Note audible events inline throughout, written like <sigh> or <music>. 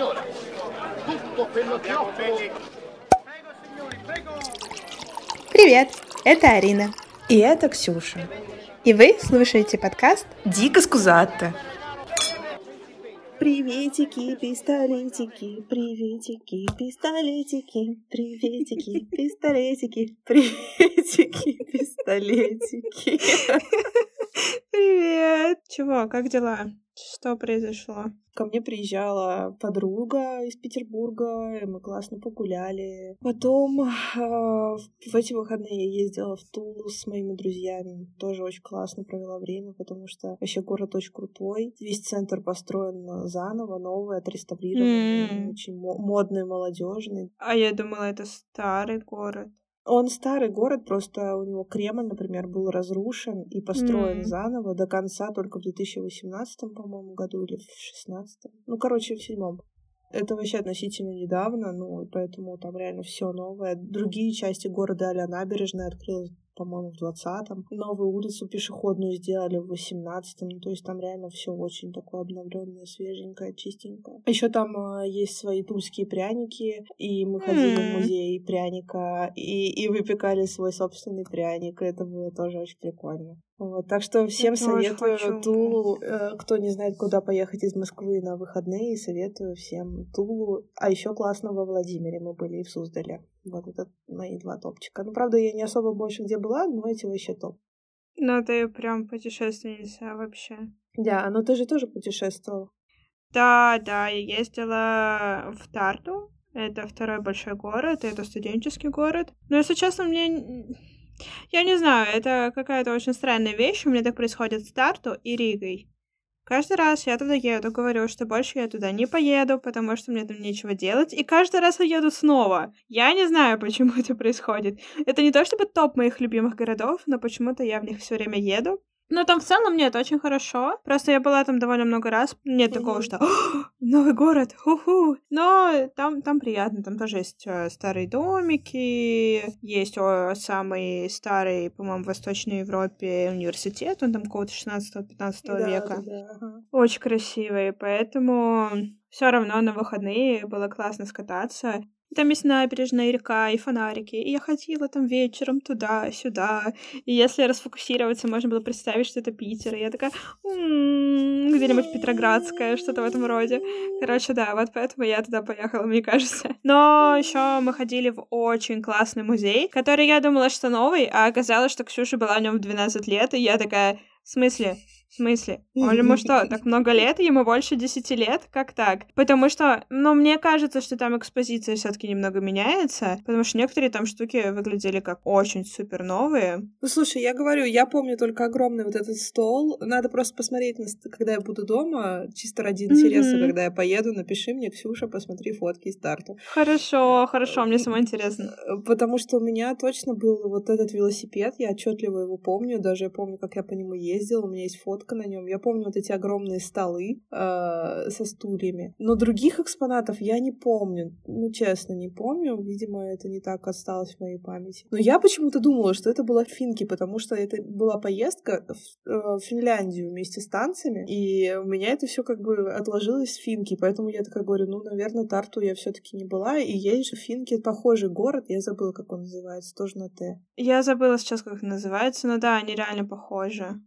signora. Tutto quello che offro... Привет, это Арина. И это Ксюша. И вы слушаете подкаст Дико скузатто. Приветики, пистолетики, приветики, пистолетики, приветики, пистолетики, приветики, пистолетики. Привет! Чего, как дела? Что произошло? Ко мне приезжала подруга из Петербурга, и мы классно погуляли. Потом э, в эти выходные я ездила в Тулу с моими друзьями. Тоже очень классно провела время, потому что вообще город очень крутой. Весь центр построен заново, новый, отреставрированный, mm. очень модный, молодежный. А я думала, это старый город. Он старый город, просто у него Кремль, например, был разрушен и построен mm. заново до конца только в 2018, по-моему, году или в 2016. Ну, короче, в седьмом. Это вообще относительно недавно, ну, поэтому там реально все новое. Другие части города а набережная открылась по-моему, в 20-м. Новую улицу пешеходную сделали в 18-м. Ну, то есть там реально все очень такое обновленное, свеженькое, чистенькое. Еще там э, есть свои тульские пряники, и мы ходили mm. в музей пряника и, и выпекали свой собственный пряник. Это было тоже очень прикольно. Вот, так что всем Я советую Тулу. Э, кто не знает, куда поехать из Москвы на выходные, советую всем Тулу. А еще классно во Владимире мы были и в Суздале. Вот это мои два топчика. Ну, правда, я не особо больше где была, но эти вообще топ. Ну, ты прям путешественница вообще. Да, но ты же тоже путешествовала. Да, да, я ездила в Тарту. Это второй большой город, это студенческий город. Но, если честно, мне я не знаю, это какая-то очень странная вещь. У меня так происходит с Тарту и Ригой. Каждый раз я туда еду, говорю, что больше я туда не поеду, потому что мне там нечего делать. И каждый раз я еду снова. Я не знаю, почему <laughs> это происходит. Это не то чтобы топ моих любимых городов, но почему-то я в них все время еду. Ну, там в целом нет, очень хорошо. Просто я была там довольно много раз. Нет такого, что новый город, ху-ху. Но там, там приятно, там тоже есть э, старые домики, есть самый старый, по-моему, в Восточной Европе университет, он там какого-то 16-15 да, века. Да, да. Очень красивый, поэтому все равно на выходные было классно скататься. Там есть набережная, река и фонарики. И я ходила там вечером туда-сюда. И если расфокусироваться, можно было представить, что это Питер. И я такая, м-м, где-нибудь Петроградская, что-то в этом роде. Короче, да, вот поэтому я туда поехала, мне кажется. Но еще мы ходили в очень классный музей, который я думала, что новый, а оказалось, что Ксюша была в нем в 12 лет, и я такая, в смысле? В смысле? Он ему что, так много лет? Ему больше десяти лет? Как так? Потому что, ну, мне кажется, что там экспозиция все таки немного меняется, потому что некоторые там штуки выглядели как очень супер новые. Ну, слушай, я говорю, я помню только огромный вот этот стол. Надо просто посмотреть, когда я буду дома, чисто ради интереса, mm-hmm. когда я поеду, напиши мне, Ксюша, посмотри фотки из старту. Хорошо, хорошо, мне самое интересно. Потому что у меня точно был вот этот велосипед, я отчетливо его помню, даже я помню, как я по нему ездила, у меня есть фото фотка на нем. Я помню вот эти огромные столы э, со стульями. Но других экспонатов я не помню. Ну, честно, не помню. Видимо, это не так осталось в моей памяти. Но я почему-то думала, что это была Финки, потому что это была поездка в, э, в Финляндию вместе с танцами. И у меня это все как бы отложилось в Финки. Поэтому я такая говорю, ну, наверное, Тарту я все-таки не была. И есть же в Финке похожий город. Я забыла, как он называется. Тоже на Т. Я забыла сейчас, как называется. Но да, они реально похожи.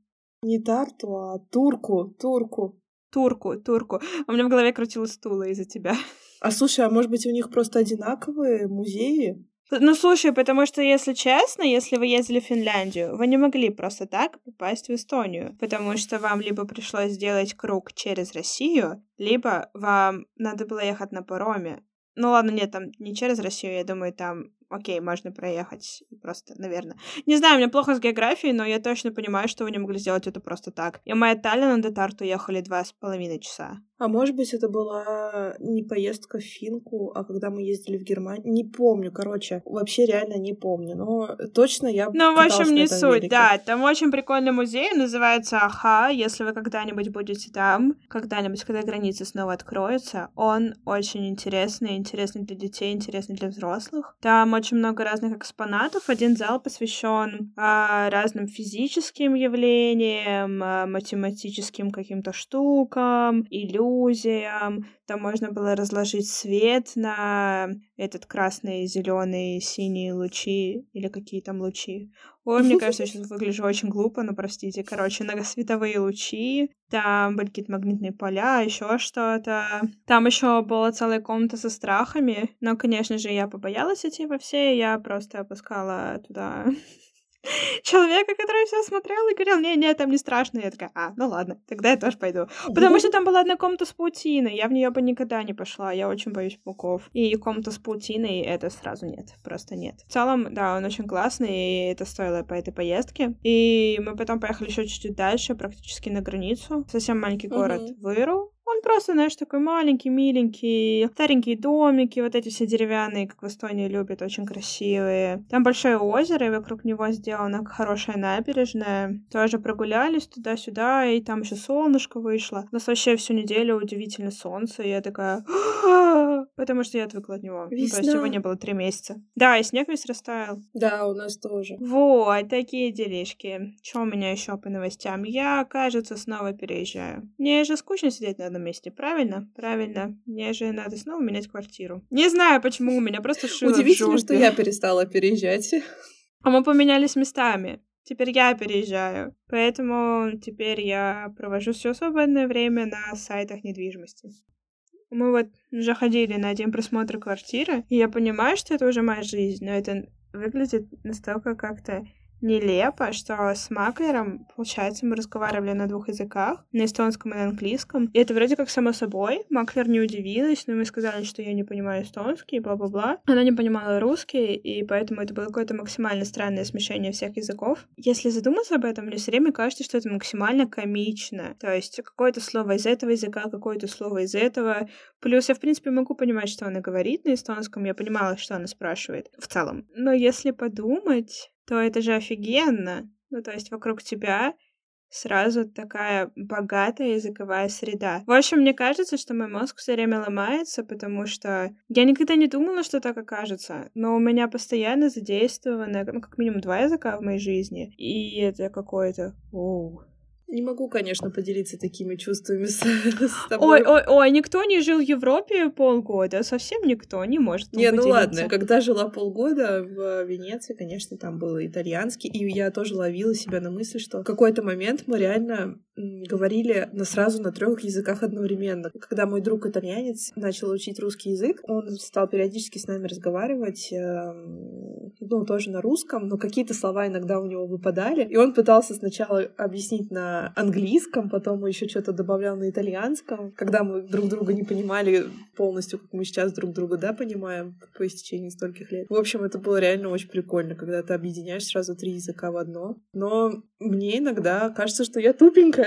Не Тарту, а Турку, Турку. Турку, Турку. У меня в голове крутилась Тула из-за тебя. А слушай, а может быть у них просто одинаковые музеи? Ну, слушай, потому что, если честно, если вы ездили в Финляндию, вы не могли просто так попасть в Эстонию, потому что вам либо пришлось сделать круг через Россию, либо вам надо было ехать на пароме. Ну ладно, нет, там не через Россию, я думаю, там окей, можно проехать просто, наверное. Не знаю, у меня плохо с географией, но я точно понимаю, что вы не могли сделать это просто так. И мы от Таллина до Тарту ехали два с половиной часа. А может быть, это была не поездка в Финку, а когда мы ездили в Германию. Не помню, короче, вообще реально не помню. Но точно я Ну, в общем, не суть, Америке. да. Там очень прикольный музей, называется Аха. Если вы когда-нибудь будете там, когда-нибудь, когда границы снова откроются, он очень интересный, интересный для детей, интересный для взрослых. Там очень много разных экспонатов. Один зал посвящен а, разным физическим явлениям, а, математическим каким-то штукам, иллюзиям, иллюзиям, там можно было разложить свет на этот красный, зеленый, синий лучи или какие там лучи. Ой, мне кажется, я сейчас выгляжу очень глупо, но простите. Короче, многосветовые лучи, там были какие-то магнитные поля, еще что-то. Там еще была целая комната со страхами, но, конечно же, я побоялась идти во все, я просто опускала туда <laughs> <laughs> человека, который все смотрел и говорил, не-не, там не страшно. Я такая, а, ну ладно, тогда я тоже пойду. Потому что там была одна комната с паутиной, я в нее бы никогда не пошла, я очень боюсь пауков. И комната с паутиной, это сразу нет, просто нет. В целом, да, он очень классный, и это стоило по этой поездке. И мы потом поехали еще чуть-чуть дальше, практически на границу. Совсем маленький город Выру, он просто, знаешь, такой маленький, миленький, старенькие домики, вот эти все деревянные, как в Эстонии любят, очень красивые. Там большое озеро, и вокруг него сделана хорошая набережная. Тоже прогулялись туда-сюда, и там еще солнышко вышло. У нас вообще всю неделю удивительно солнце, и я такая... Потому что я отвыкла от него. Весна. То есть его не было три месяца. Да, и снег весь растаял. Да, у нас тоже. Вот, такие делишки. Что у меня еще по новостям? Я, кажется, снова переезжаю. Мне же скучно сидеть на одном месте, правильно? Правильно. Мне же надо снова менять квартиру. Не знаю, почему у меня просто шило Удивительно, что я перестала переезжать. А мы поменялись местами. Теперь я переезжаю. Поэтому теперь я провожу все свободное время на сайтах недвижимости. Мы вот уже ходили на один просмотр квартиры, и я понимаю, что это уже моя жизнь, но это выглядит настолько как-то нелепо, что с маклером, получается, мы разговаривали на двух языках, на эстонском и на английском. И это вроде как само собой. Маклер не удивилась, но мы сказали, что я не понимаю эстонский, бла-бла-бла. Она не понимала русский, и поэтому это было какое-то максимально странное смешение всех языков. Если задуматься об этом, мне все время кажется, что это максимально комично. То есть какое-то слово из этого языка, какое-то слово из этого. Плюс я, в принципе, могу понимать, что она говорит на эстонском, я понимала, что она спрашивает в целом. Но если подумать, то это же офигенно. Ну, то есть вокруг тебя сразу такая богатая языковая среда. В общем, мне кажется, что мой мозг все время ломается, потому что я никогда не думала, что так окажется, но у меня постоянно задействовано, ну, как минимум два языка в моей жизни, и это какое-то... Оу, не могу, конечно, поделиться такими чувствами с, с тобой. Ой, ой, ой, никто не жил в Европе полгода, совсем никто не может. Не, ну ладно, когда жила полгода в Венеции, конечно, там был итальянский, и я тоже ловила себя на мысли, что в какой-то момент мы реально говорили на сразу на трех языках одновременно. Когда мой друг итальянец начал учить русский язык, он стал периодически с нами разговаривать, эм, ну, тоже на русском, но какие-то слова иногда у него выпадали, и он пытался сначала объяснить на английском, потом еще что-то добавлял на итальянском. Когда мы друг друга не понимали полностью, как мы сейчас друг друга, да, понимаем по истечении стольких лет. В общем, это было реально очень прикольно, когда ты объединяешь сразу три языка в одно. Но мне иногда кажется, что я тупенькая.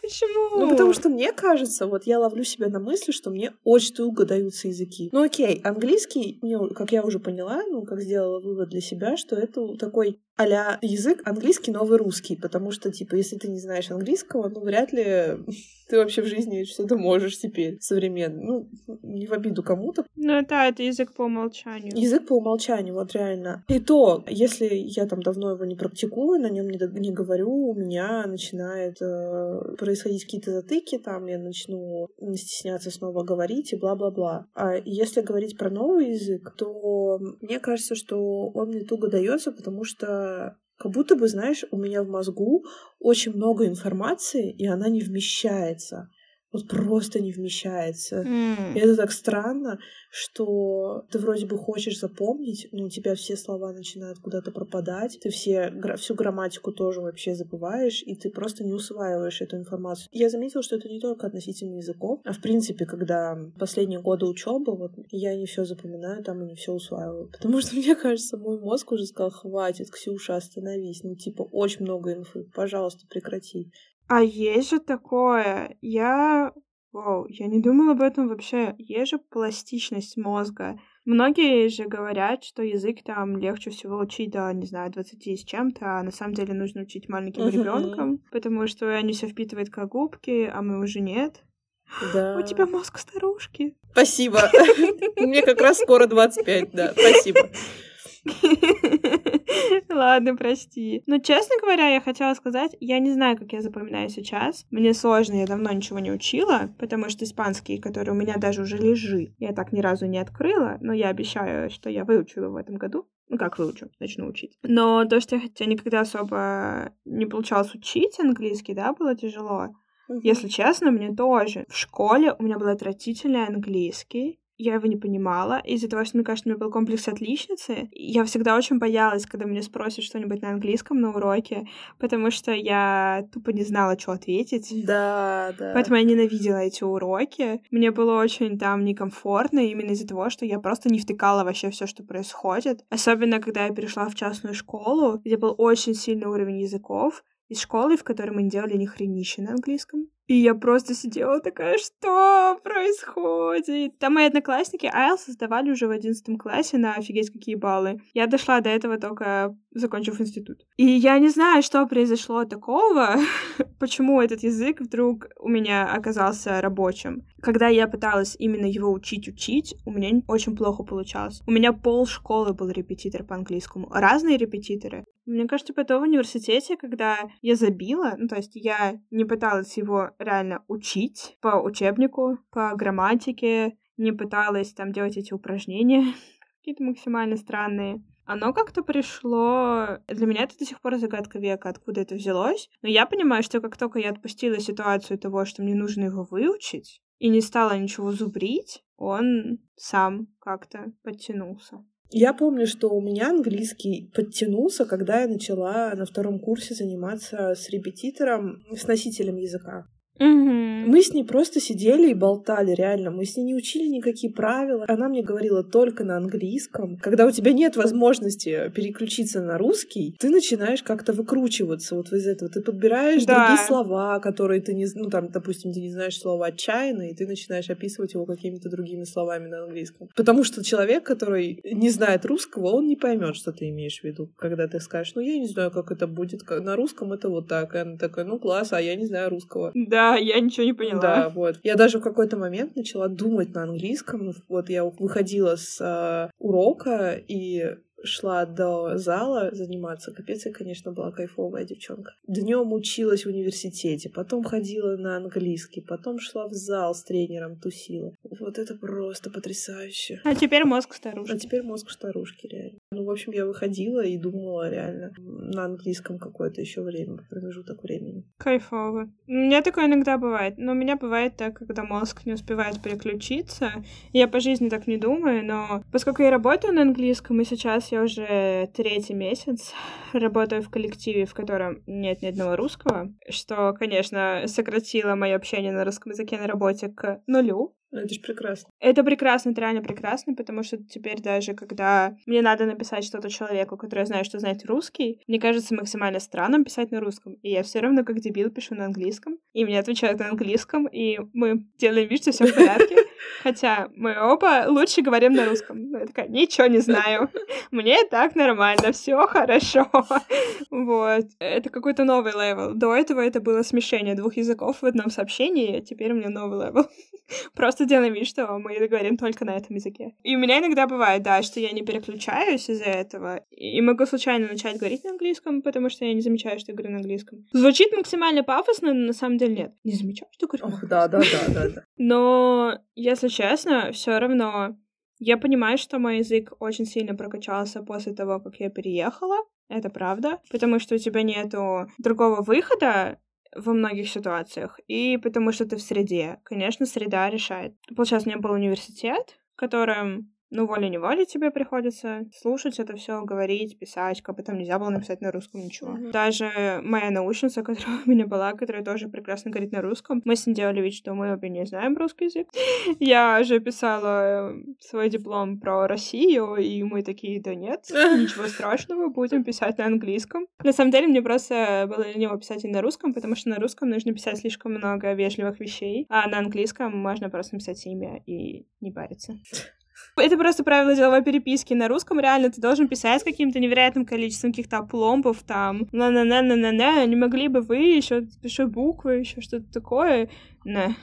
Почему? Ну, потому что мне кажется, вот я ловлю себя на мысли, что мне очень долго даются языки. Ну, окей, английский, как я уже поняла, ну, как сделала вывод для себя, что это такой а язык английский новый русский, потому что, типа, если ты не знаешь английского, ну, вряд ли <laughs> ты вообще в жизни что-то можешь теперь современно. Ну, не в обиду кому-то. Ну, да, это язык по умолчанию. Язык по умолчанию, вот реально. И то, если я там давно его не практикую, на нем не, не говорю, у меня начинает э, происходить какие-то затыки, там я начну стесняться снова говорить и бла-бла-бла. А если говорить про новый язык, то мне кажется, что он мне туго дается, потому что как будто бы, знаешь, у меня в мозгу очень много информации, и она не вмещается вот просто не вмещается. Mm. И это так странно, что ты вроде бы хочешь запомнить, но у тебя все слова начинают куда-то пропадать, ты все, всю грамматику тоже вообще забываешь, и ты просто не усваиваешь эту информацию. Я заметила, что это не только относительно языков, а в принципе, когда последние годы учебы, вот я не все запоминаю там и не все усваиваю. Потому что, <laughs> мне кажется, мой мозг уже сказал, хватит, Ксюша, остановись. Ну, типа, очень много инфы, пожалуйста, прекрати. А есть же такое. Я... Вау, я не думала об этом вообще. Есть же пластичность мозга. Многие же говорят, что язык там легче всего учить до, не знаю, 20 с чем-то, а на самом деле нужно учить маленьким uh-huh. ребенком, потому что они все впитывают как губки, а мы уже нет. Да. У тебя мозг старушки. Спасибо. <laughs> Мне как раз скоро 25, да. Спасибо. <laughs> Ладно, прости. Но, честно говоря, я хотела сказать, я не знаю, как я запоминаю сейчас. Мне сложно, я давно ничего не учила, потому что испанский, который у меня даже уже лежит, я так ни разу не открыла, но я обещаю, что я выучу его в этом году. Ну, как выучу, начну учить. Но то, что я хотя никогда особо не получалось учить английский, да, было тяжело. Если честно, мне тоже. В школе у меня был отвратительный английский я его не понимала. Из-за того, что, мне кажется, у меня был комплекс отличницы, я всегда очень боялась, когда меня спросят что-нибудь на английском на уроке, потому что я тупо не знала, что ответить. Да, да. Поэтому я ненавидела эти уроки. Мне было очень там некомфортно именно из-за того, что я просто не втыкала вообще все, что происходит. Особенно, когда я перешла в частную школу, где был очень сильный уровень языков, из школы, в которой мы делали ни хренища на английском. И я просто сидела такая, что происходит? Там мои одноклассники IELTS сдавали уже в одиннадцатом классе на офигеть какие баллы. Я дошла до этого только закончив институт. И я не знаю, что произошло такого, <laughs> почему этот язык вдруг у меня оказался рабочим. Когда я пыталась именно его учить-учить, у меня очень плохо получалось. У меня пол школы был репетитор по английскому. Разные репетиторы. Мне кажется, потом в университете, когда я забила, ну, то есть я не пыталась его реально учить по учебнику, по грамматике, не пыталась там делать эти упражнения, <laughs> какие-то максимально странные. Оно как-то пришло... Для меня это до сих пор загадка века, откуда это взялось. Но я понимаю, что как только я отпустила ситуацию того, что мне нужно его выучить, и не стала ничего зубрить, он сам как-то подтянулся. Я помню, что у меня английский подтянулся, когда я начала на втором курсе заниматься с репетитором, с носителем языка. Угу. Мы с ней просто сидели и болтали, реально. Мы с ней не учили никакие правила. Она мне говорила только на английском. Когда у тебя нет возможности переключиться на русский, ты начинаешь как-то выкручиваться вот из этого. Ты подбираешь да. другие слова, которые ты не... Ну, там, допустим, ты не знаешь слово «отчаянно», и ты начинаешь описывать его какими-то другими словами на английском. Потому что человек, который не знает русского, он не поймет, что ты имеешь в виду, когда ты скажешь, ну, я не знаю, как это будет. На русском это вот так. И она такая, ну, класс, а я не знаю русского. Да, я ничего не поняла. Да, вот. Я даже в какой-то момент начала думать на английском. Вот я выходила с э, урока и шла до зала заниматься. Капец, я, конечно, была кайфовая девчонка. Днем училась в университете, потом ходила на английский, потом шла в зал с тренером, тусила. Вот это просто потрясающе. А теперь мозг старушки. А теперь мозг старушки, реально. Ну, в общем, я выходила и думала реально на английском какое-то еще время, промежуток времени. Кайфово. У меня такое иногда бывает. Но у меня бывает так, когда мозг не успевает переключиться. Я по жизни так не думаю, но поскольку я работаю на английском, и сейчас я уже третий месяц <laughs> работаю в коллективе, в котором нет ни одного русского, что, конечно, сократило мое общение на русском языке на работе к нулю. Ну, это же прекрасно. Это прекрасно, это реально прекрасно, потому что теперь даже когда мне надо написать что-то человеку, который я знаю, что знает русский, мне кажется максимально странным писать на русском. И я все равно как дебил пишу на английском, и мне отвечают на английском, и мы делаем вид, что все в порядке. Хотя мы оба лучше говорим на русском. Я такая, ничего не знаю. Мне так нормально, все хорошо. Вот. Это какой-то новый level. До этого это было смешение двух языков в одном сообщении, а теперь у меня новый level. Просто делаем вид, что мы говорим только на этом языке. И у меня иногда бывает, да, что я не переключаюсь из-за этого, и могу случайно начать говорить на английском, потому что я не замечаю, что я говорю на английском. Звучит максимально пафосно, но на самом деле нет. Не замечаю, что говорю. Ох, да, да, да, да, да. Но, если честно, все равно я понимаю, что мой язык очень сильно прокачался после того, как я переехала. Это правда, потому что у тебя нету другого выхода, во многих ситуациях. И потому что ты в среде. Конечно, среда решает. Получается, у меня был университет, в котором ну, волей-неволей тебе приходится слушать это все, говорить, писать, как бы там нельзя было написать на русском ничего. Mm-hmm. Даже моя научница, <laughs> которая у меня была, которая тоже прекрасно говорит на русском, мы с ней делали вид, что мы обе не знаем русский язык. <laughs> Я же писала э, свой диплом про Россию, и мы такие, да нет, <laughs> ничего страшного, будем писать на английском. На самом деле, мне просто было лениво писать и на русском, потому что на русском нужно писать слишком много вежливых вещей, а на английском можно просто написать имя и не париться. Это просто правило деловой переписки. На русском реально ты должен писать с каким-то невероятным количеством каких-то опломбов там. На-на-на-на-на-на. Не могли бы вы еще пишу буквы, еще что-то такое? Не.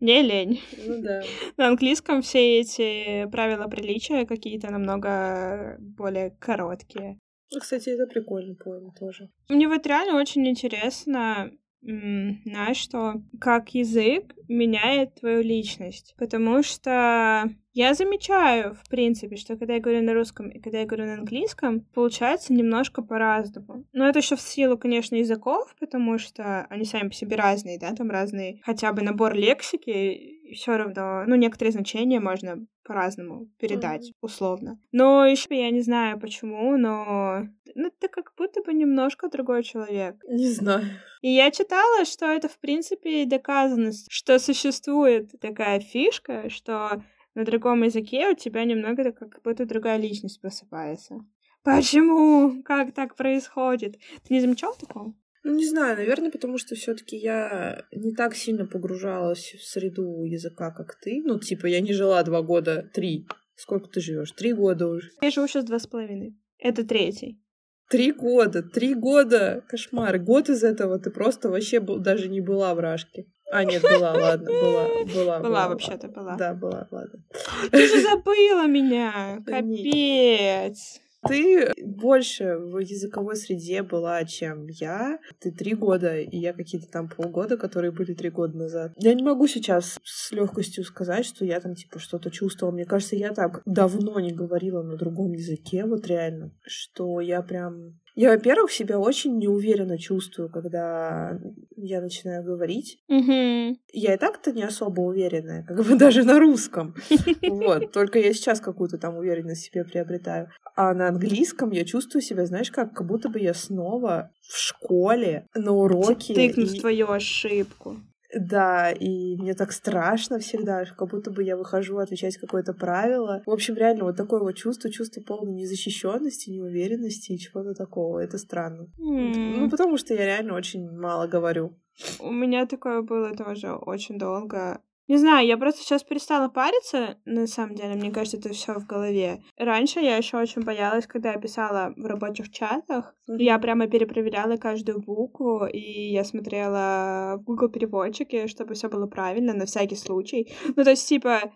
Не лень. Ну да. На английском все эти правила приличия какие-то намного более короткие. Ну, кстати, это прикольно понял тоже. Мне вот реально очень интересно, знаешь, что как язык меняет твою личность. Потому что я замечаю, в принципе, что когда я говорю на русском и когда я говорю на английском, получается немножко по-разному. Но это еще в силу, конечно, языков, потому что они сами по себе разные, да, там разные хотя бы набор лексики, все равно, ну, некоторые значения можно по-разному передать, mm-hmm. условно. Но еще я не знаю почему, но ну, ты как будто бы немножко другой человек. Не знаю. И я читала, что это, в принципе, доказанность, что существует такая фишка, что на другом языке у тебя немного как будто другая личность просыпается. Почему? Как так происходит? Ты не замечал такого? Ну, не знаю, наверное, потому что все-таки я не так сильно погружалась в среду языка, как ты. Ну, типа, я не жила два года, три. Сколько ты живешь? Три года уже. Я живу сейчас два с половиной. Это третий. Три года, три года, кошмар. Год из этого ты просто вообще даже не была в Рашке. А, нет, была, <laughs> ладно, была, была. Была, вообще-то, была. Да, была, ладно. Ты же <laughs> забыла меня, капец. Ты больше в языковой среде была, чем я. Ты три года, и я какие-то там полгода, которые были три года назад. Я не могу сейчас с легкостью сказать, что я там типа что-то чувствовала. Мне кажется, я так давно не говорила на другом языке, вот реально, что я прям я, во-первых, себя очень неуверенно чувствую, когда я начинаю говорить. Mm-hmm. Я и так-то не особо уверенная, как бы <laughs> даже на русском. Вот, только я сейчас какую-то там уверенность себе приобретаю. А на английском я чувствую себя, знаешь, как, как будто бы я снова в школе на уроке. Тыкнув и... твою ошибку. Да, и мне так страшно всегда, как будто бы я выхожу отвечать какое-то правило. В общем, реально вот такое вот чувство, чувство полной незащищенности, неуверенности и чего-то такого. Это странно. Mm. Ну, потому что я реально очень мало говорю. У меня такое было тоже очень долго. Не знаю, я просто сейчас перестала париться, на самом деле, мне кажется, это все в голове. Раньше я еще очень боялась, когда я писала в рабочих чатах. Я прямо перепроверяла каждую букву, и я смотрела в Google переводчике, чтобы все было правильно, на всякий случай. Ну, то есть, типа,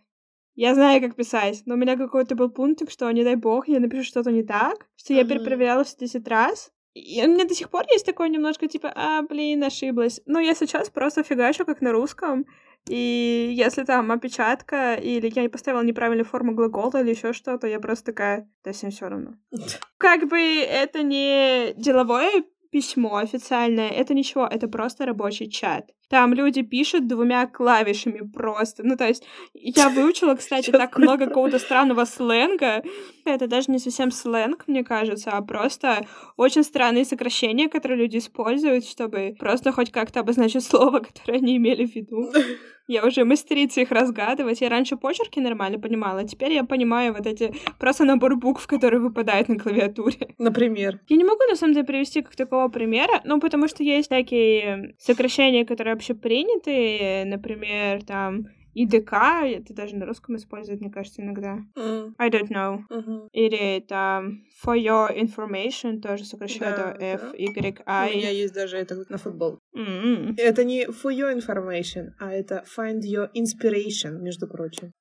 я знаю, как писать, но у меня какой-то был пунктик, что, не дай бог, я напишу что-то не так, что я перепроверяла все 10 раз. И у меня до сих пор есть такое немножко, типа, а, блин, ошиблась. Но я сейчас просто фигачу, как на русском, и если там опечатка, или я не поставила неправильную форму глагола или еще что-то, я просто такая, да всем все равно. <laughs> Как бы это не деловое письмо официальное, это ничего, это просто рабочий чат. Там люди пишут двумя клавишами просто. Ну, то есть, я выучила, <laughs> кстати, так много какого-то странного сленга. Это даже не совсем сленг, мне кажется, а просто очень странные сокращения, которые люди используют, чтобы просто хоть как-то обозначить <laughs> слово, которое они имели в виду. <laughs> Я уже мастерица их разгадывать. Я раньше почерки нормально понимала, а теперь я понимаю вот эти просто набор букв, которые выпадают на клавиатуре. Например? Я не могу, на самом деле, привести как такого примера, ну, потому что есть такие сокращения, которые общепринятые, например, там ИДК, это даже на русском используют, мне кажется, иногда. Mm. I don't know. Uh-huh. Или там for your information, тоже сокращаю да, до F, да. Y, I. У меня есть даже это на футбол. Mm-hmm. Это не for your information, а это find your inspiration, между прочим.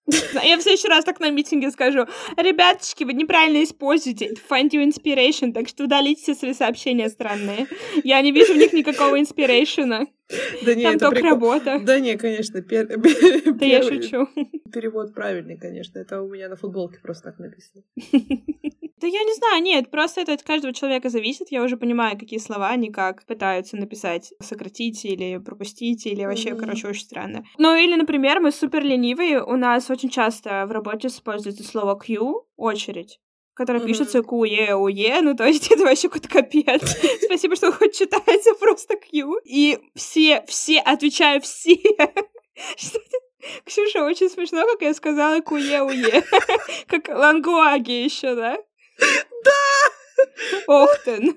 Я в следующий раз так на митинге скажу. Ребяточки, вы неправильно используете find your inspiration, так что удалите все свои сообщения странные. Я не вижу в них никакого инспирейшена. Да не, Там это прикол. работа. Да не, конечно, пер... <laughs> Да я шучу. перевод правильный, конечно. Это у меня на футболке просто так написано. <laughs> Да я не знаю, нет, просто это от каждого человека зависит. Я уже понимаю, какие слова они как пытаются написать, сократить или пропустить, или вообще, короче, очень странно. Ну или, например, мы супер ленивые, у нас очень часто в работе используется слово queue, очередь которая Мгм. пишется Q-E-U-E, ну то есть <laughs> это вообще какой-то капец. <laughs> Спасибо, что хоть читаете <laughs> просто Q. И все, все, отвечаю, все. Что ты? Ксюша, очень смешно, как я сказала Q-E-U-E. Как лангуаги еще, да? Да! Охтен.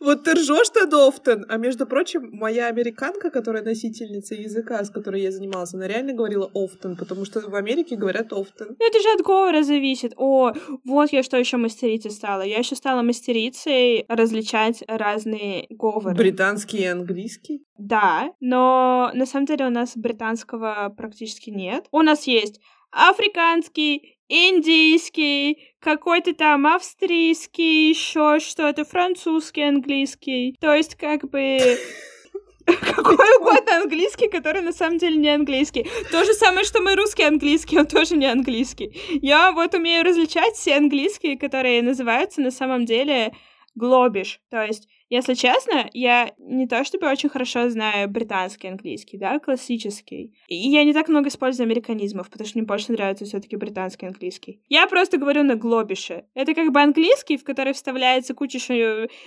Вот ты ржешь над often, а между прочим, моя американка, которая носительница языка, с которой я занималась, она реально говорила often, потому что в Америке говорят often. Ну это же от говора зависит. О, вот я что еще мастерицей стала. Я еще стала мастерицей различать разные говоры. Британский и английский? Да, но на самом деле у нас британского практически нет. У нас есть африканский, индийский, какой-то там австрийский, еще что-то, французский, английский. То есть как бы <laughs> какой угодно английский, который на самом деле не английский. То же самое, что мой русский английский, он тоже не английский. Я вот умею различать все английские, которые называются на самом деле глобиш. То есть если честно, я не то чтобы очень хорошо знаю британский английский, да, классический. И я не так много использую американизмов, потому что мне больше нравится все таки британский английский. Я просто говорю на глобише. Это как бы английский, в который вставляется куча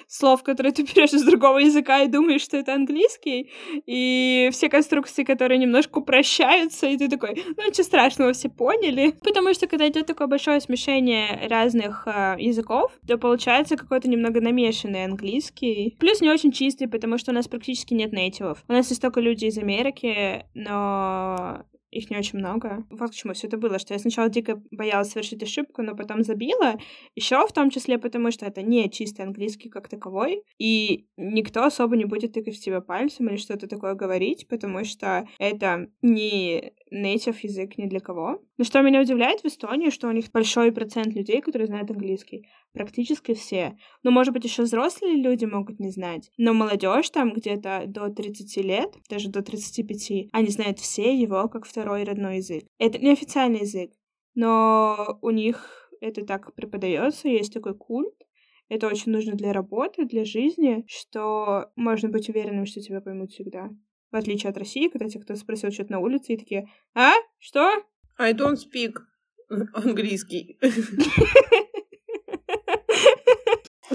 слов, которые ты берешь из другого языка и думаешь, что это английский. И все конструкции, которые немножко упрощаются, и ты такой, ну ничего страшного, все поняли. Потому что когда идет такое большое смешение разных э, языков, то получается какой-то немного намешанный английский, чистый. Плюс не очень чистый, потому что у нас практически нет нейтивов. У нас есть только люди из Америки, но их не очень много. Вот к чему все это было, что я сначала дико боялась совершить ошибку, но потом забила, еще в том числе потому, что это не чистый английский как таковой, и никто особо не будет тыкать в тебя пальцем или что-то такое говорить, потому что это не native язык ни для кого. Но что меня удивляет в Эстонии, что у них большой процент людей, которые знают английский. Практически все. Ну, может быть, еще взрослые люди могут не знать. Но молодежь там где-то до 30 лет, даже до 35, они знают все его как второй родной язык. Это не официальный язык, но у них это так преподается, есть такой культ. Это очень нужно для работы, для жизни, что можно быть уверенным, что тебя поймут всегда. В отличие от России, когда тебе кто спросил что-то на улице, и такие, а? Что? I don't speak английский. <laughs>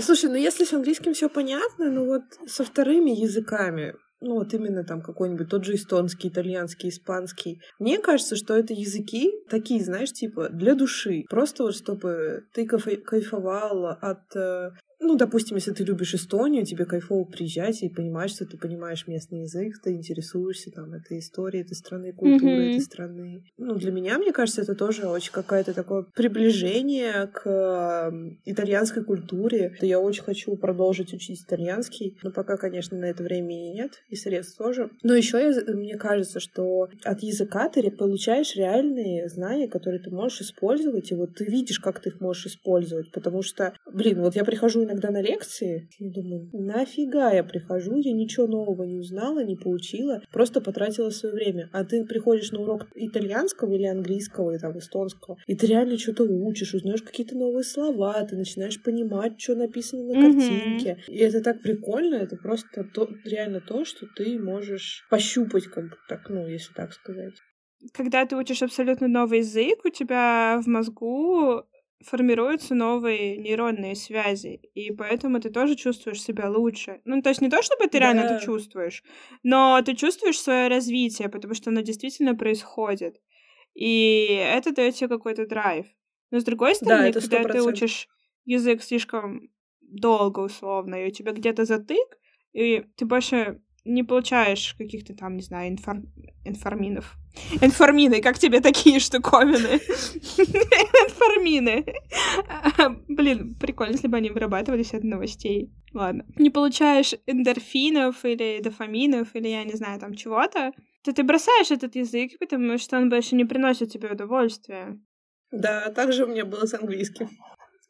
Слушай, ну если с английским все понятно, ну вот со вторыми языками, ну вот именно там какой-нибудь тот же эстонский, итальянский, испанский. Мне кажется, что это языки такие, знаешь, типа для души. Просто вот чтобы ты кайфовала от э, ну, допустим, если ты любишь Эстонию, тебе кайфово приезжать и понимаешь, что ты понимаешь местный язык, ты интересуешься там этой историей этой страны, культурой mm-hmm. этой страны. Ну, для меня, мне кажется, это тоже очень какое-то такое приближение к итальянской культуре. Я очень хочу продолжить учить итальянский, но пока, конечно, на это времени нет, и средств тоже. Но еще мне кажется, что от языка ты получаешь реальные знания, которые ты можешь использовать, и вот ты видишь, как ты их можешь использовать, потому что, блин, вот я прихожу иногда иногда на лекции, и думаю, нафига я прихожу, я ничего нового не узнала, не получила, просто потратила свое время. А ты приходишь на урок итальянского или английского, или там эстонского, и ты реально что-то учишь, узнаешь какие-то новые слова, ты начинаешь понимать, что написано на картинке. Mm-hmm. И это так прикольно, это просто то, реально то, что ты можешь пощупать, как бы так, ну, если так сказать когда ты учишь абсолютно новый язык, у тебя в мозгу формируются новые нейронные связи, и поэтому ты тоже чувствуешь себя лучше. Ну, то есть не то, чтобы ты да. реально это чувствуешь, но ты чувствуешь свое развитие, потому что оно действительно происходит. И это дает тебе какой-то драйв. Но с другой стороны, да, когда ты учишь язык слишком долго, условно, и у тебя где-то затык, и ты больше не получаешь каких-то там, не знаю, инфор... информинов. Информины, как тебе такие штуковины? Информины. Блин, прикольно, если бы они вырабатывались от новостей. Ладно. Не получаешь эндорфинов или дофаминов, или я не знаю, там чего-то, то ты бросаешь этот язык, потому что он больше не приносит тебе удовольствия. Да, так же у меня было с английским.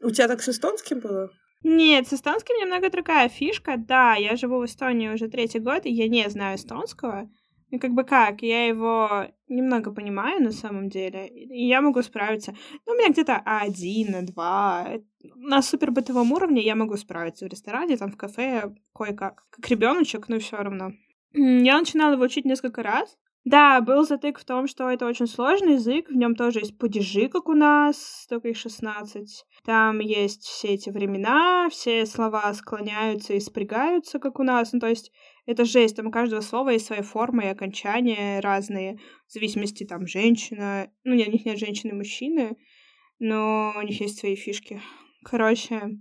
У тебя так с эстонским было? Нет, с эстонским немного другая фишка. Да, я живу в Эстонии уже третий год, и я не знаю эстонского. Ну, как бы как, я его немного понимаю на самом деле, и я могу справиться. Ну, у меня где-то А1, А2. На супер бытовом уровне я могу справиться в ресторане, там, в кафе, кое-как. Как ребеночек, но все равно. Я начинала его учить несколько раз, да, был затык в том, что это очень сложный язык, в нем тоже есть падежи, как у нас, только их 16. Там есть все эти времена, все слова склоняются и спрягаются, как у нас. Ну, то есть это жесть, там у каждого слова есть своя форма и окончания разные, в зависимости, там, женщина, ну, нет, у них нет женщины и мужчины, но у них есть свои фишки. Короче,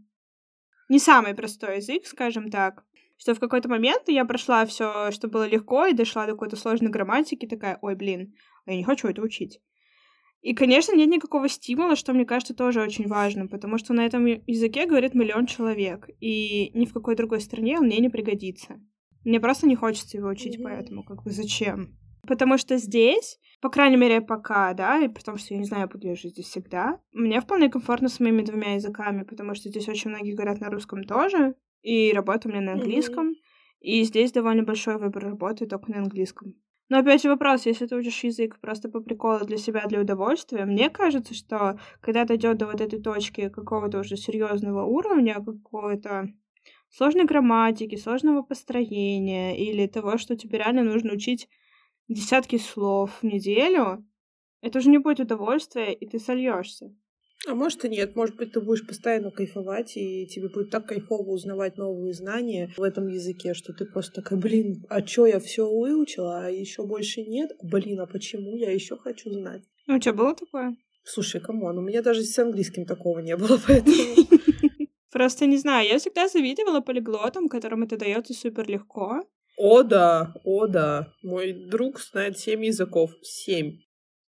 не самый простой язык, скажем так. Что в какой-то момент я прошла все, что было легко, и дошла до какой-то сложной грамматики, такая, ой, блин, я не хочу это учить. И, конечно, нет никакого стимула, что мне кажется тоже очень важно, потому что на этом языке говорит миллион человек, и ни в какой другой стране он мне не пригодится. Мне просто не хочется его учить, поэтому как бы зачем? Потому что здесь, по крайней мере, пока, да, и при том, что я не знаю, буду ли жить здесь всегда, мне вполне комфортно с моими двумя языками, потому что здесь очень многие говорят на русском тоже, и работа у меня на английском, mm-hmm. и здесь довольно большой выбор работы только на английском. Но опять же вопрос, если ты учишь язык просто по приколу для себя, для удовольствия, мне кажется, что когда дойдет до вот этой точки какого-то уже серьезного уровня, какого-то сложной грамматики, сложного построения или того, что тебе реально нужно учить десятки слов в неделю, это уже не будет удовольствия, и ты сольешься. А может и нет, может быть, ты будешь постоянно кайфовать, и тебе будет так кайфово узнавать новые знания в этом языке, что ты просто такая, блин, а чё я все выучила, а еще больше нет? Блин, а почему я еще хочу знать? Ну, у тебя было такое? Слушай, come on, у меня даже с английским такого не было, <laughs> поэтому... <laughs> Просто не знаю, я всегда завидовала полиглотам, которым это дается супер легко. О да, о да. Мой друг знает семь языков. Семь.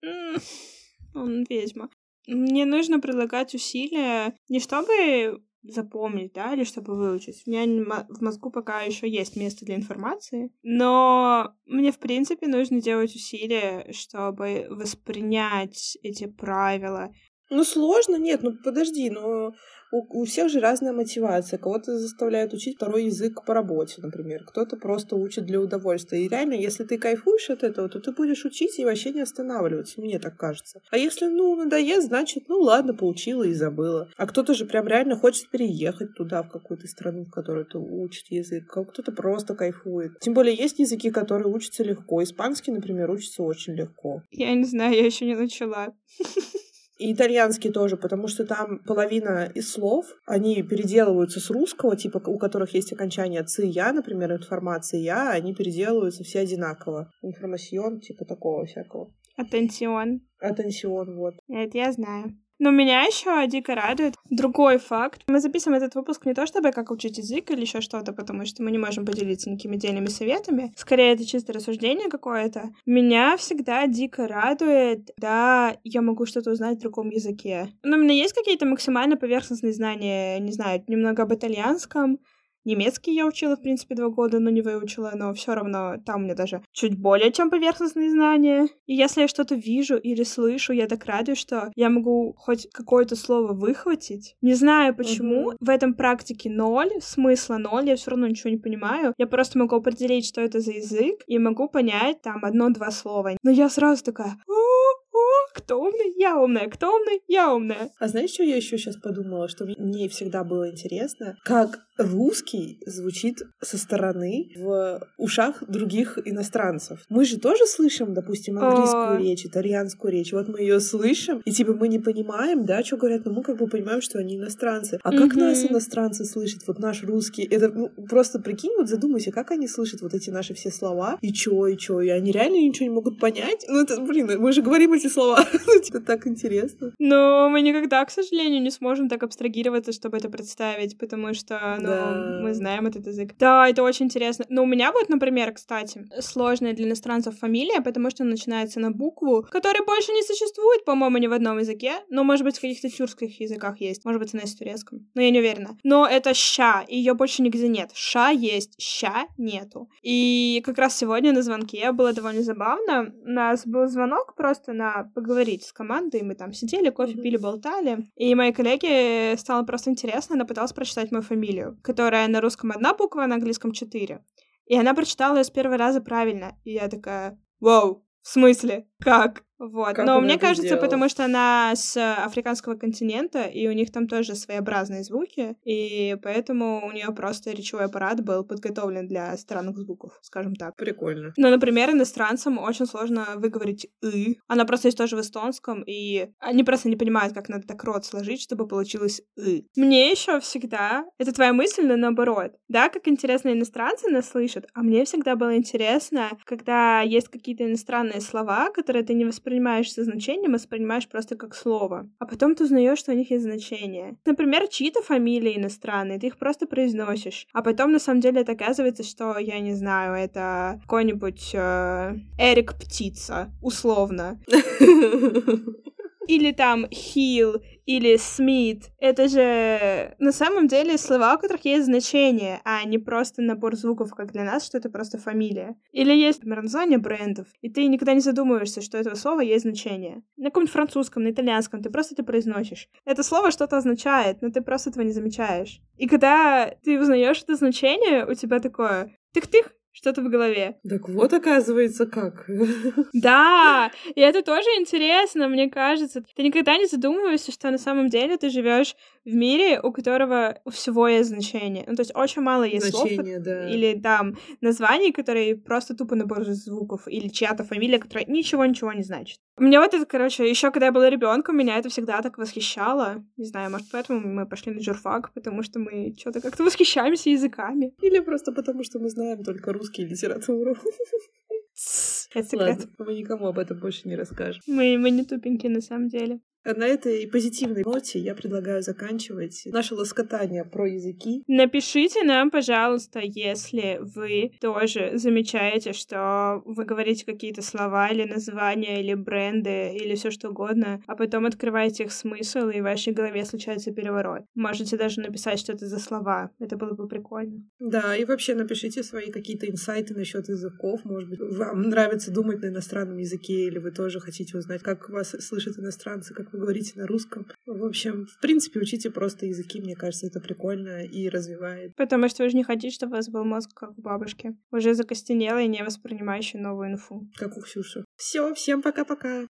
<laughs> Он ведьма. Мне нужно прилагать усилия не чтобы запомнить, да, или чтобы выучить. У меня в мозгу пока еще есть место для информации, но мне, в принципе, нужно делать усилия, чтобы воспринять эти правила. Ну, сложно, нет, ну подожди, но у, у всех же разная мотивация. Кого-то заставляют учить второй язык по работе, например. Кто-то просто учит для удовольствия. И реально, если ты кайфуешь от этого, то ты будешь учить и вообще не останавливаться. Мне так кажется. А если, ну, надоест, значит, ну ладно, поучила и забыла. А кто-то же прям реально хочет переехать туда, в какую-то страну, в которой ты учит язык. А кто-то просто кайфует. Тем более есть языки, которые учатся легко. Испанский, например, учится очень легко. Я не знаю, я еще не начала. <laughs> И итальянский тоже, потому что там половина из слов, они переделываются с русского, типа у которых есть окончание «цы», «я», например, информация «я», они переделываются все одинаково. Информацион, типа такого всякого. Атенсион. Атенсион, вот. Это я знаю. Но меня еще дико радует другой факт. Мы записываем этот выпуск не то чтобы как учить язык или еще что-то, потому что мы не можем поделиться никакими отдельными советами. Скорее, это чисто рассуждение какое-то. Меня всегда дико радует, да, я могу что-то узнать в другом языке. Но у меня есть какие-то максимально поверхностные знания, не знаю, немного об итальянском, Немецкий я учила, в принципе, два года, но не выучила, но все равно там у меня даже чуть более чем поверхностные знания. И если я что-то вижу или слышу, я так радуюсь, что я могу хоть какое-то слово выхватить. Не знаю почему. Uh-huh. В этом практике ноль, смысла ноль, я все равно ничего не понимаю. Я просто могу определить, что это за язык, и могу понять там одно-два слова. Но я сразу такая, кто умный? Я умная. Кто умный? Я умная. А знаешь, что я еще сейчас подумала? Что мне всегда было интересно, как русский звучит со стороны в ушах других иностранцев. Мы же тоже слышим, допустим, английскую речь, итальянскую речь. Вот мы ее слышим, и типа мы не понимаем, да, что говорят, но мы как бы понимаем, что они иностранцы. А как нас иностранцы слышат? Вот наш русский. Это ну, просто прикинь, вот задумайся, как они слышат вот эти наши все слова, и чё, и чё, и они реально ничего не могут понять. Ну это, блин, мы же говорим эти слова. <laughs> ну, типа, так интересно. Но мы никогда, к сожалению, не сможем так абстрагироваться, чтобы это представить, потому что ну, да. мы знаем этот язык. Да, это очень интересно. Но у меня вот, например, кстати, сложная для иностранцев фамилия, потому что начинается на букву, которая больше не существует, по-моему, ни в одном языке, но, может быть, в каких-то тюркских языках есть, может быть, она есть в турецком, но я не уверена. Но это ща, и ее больше нигде нет. Ша есть, ща нету. И как раз сегодня на звонке было довольно забавно. У нас был звонок просто на поговорить с командой, мы там сидели, кофе пили, болтали, и моей коллеге стало просто интересно, она пыталась прочитать мою фамилию, которая на русском одна буква, а на английском четыре. И она прочитала ее с первого раза правильно. И я такая, вау, в смысле? Как? Вот. Как Но мне кажется, сделала? потому что она с африканского континента, и у них там тоже своеобразные звуки, и поэтому у нее просто речевой аппарат был подготовлен для странных звуков, скажем так. Прикольно. Но, например, иностранцам очень сложно выговорить «ы». Она просто есть тоже в эстонском, и они просто не понимают, как надо так рот сложить, чтобы получилось «ы». Мне еще всегда... Это твоя мысль, но наоборот. Да, как интересно иностранцы нас слышат, а мне всегда было интересно, когда есть какие-то иностранные слова, которые ты не воспринимаешь воспринимаешь со значением, воспринимаешь просто как слово. А потом ты узнаешь, что у них есть значение. Например, чьи-то фамилии иностранные, ты их просто произносишь. А потом на самом деле это оказывается, что, я не знаю, это какой-нибудь э, Эрик Птица, условно. <laughs> Или там Хилл, или Смит. Это же на самом деле слова, у которых есть значение, а не просто набор звуков, как для нас, что это просто фамилия. Или есть, например, название брендов, и ты никогда не задумываешься, что этого слова есть значение. На каком-нибудь французском, на итальянском, ты просто это произносишь. Это слово что-то означает, но ты просто этого не замечаешь. И когда ты узнаешь это значение, у тебя такое тых-тых, что-то в голове. Так вот, оказывается, как. <laughs> Да, и это тоже интересно, мне кажется. Ты никогда не задумываешься, что на самом деле ты живешь в мире, у которого у всего есть значение. Ну, то есть очень мало есть Значение, слов, да. или там названий, которые просто тупо набор звуков, или чья-то фамилия, которая ничего-ничего не значит. Мне вот это, короче, еще когда я была ребенком, меня это всегда так восхищало. Не знаю, может, поэтому мы пошли на журфак, потому что мы что-то как-то восхищаемся языками. Или просто потому, что мы знаем только русский литературу. Это секрет. Ладно, мы никому об этом больше не расскажем. Мы, мы не тупенькие на самом деле. На этой позитивной ноте я предлагаю заканчивать наше лоскотание про языки. Напишите нам, пожалуйста, если вы тоже замечаете, что вы говорите какие-то слова или названия, или бренды, или все что угодно, а потом открываете их смысл, и в вашей голове случается переворот. Можете даже написать, что это за слова. Это было бы прикольно. Да, и вообще напишите свои какие-то инсайты насчет языков. Может быть, вам нравится думать на иностранном языке, или вы тоже хотите узнать, как вас слышат иностранцы, как вы говорите на русском. В общем, в принципе, учите просто языки, мне кажется, это прикольно и развивает. Потому что вы же не хотите, чтобы у вас был мозг как у бабушки. Уже закостенелый и не воспринимающий новую инфу. Как у Ксюши. Все, всем пока-пока.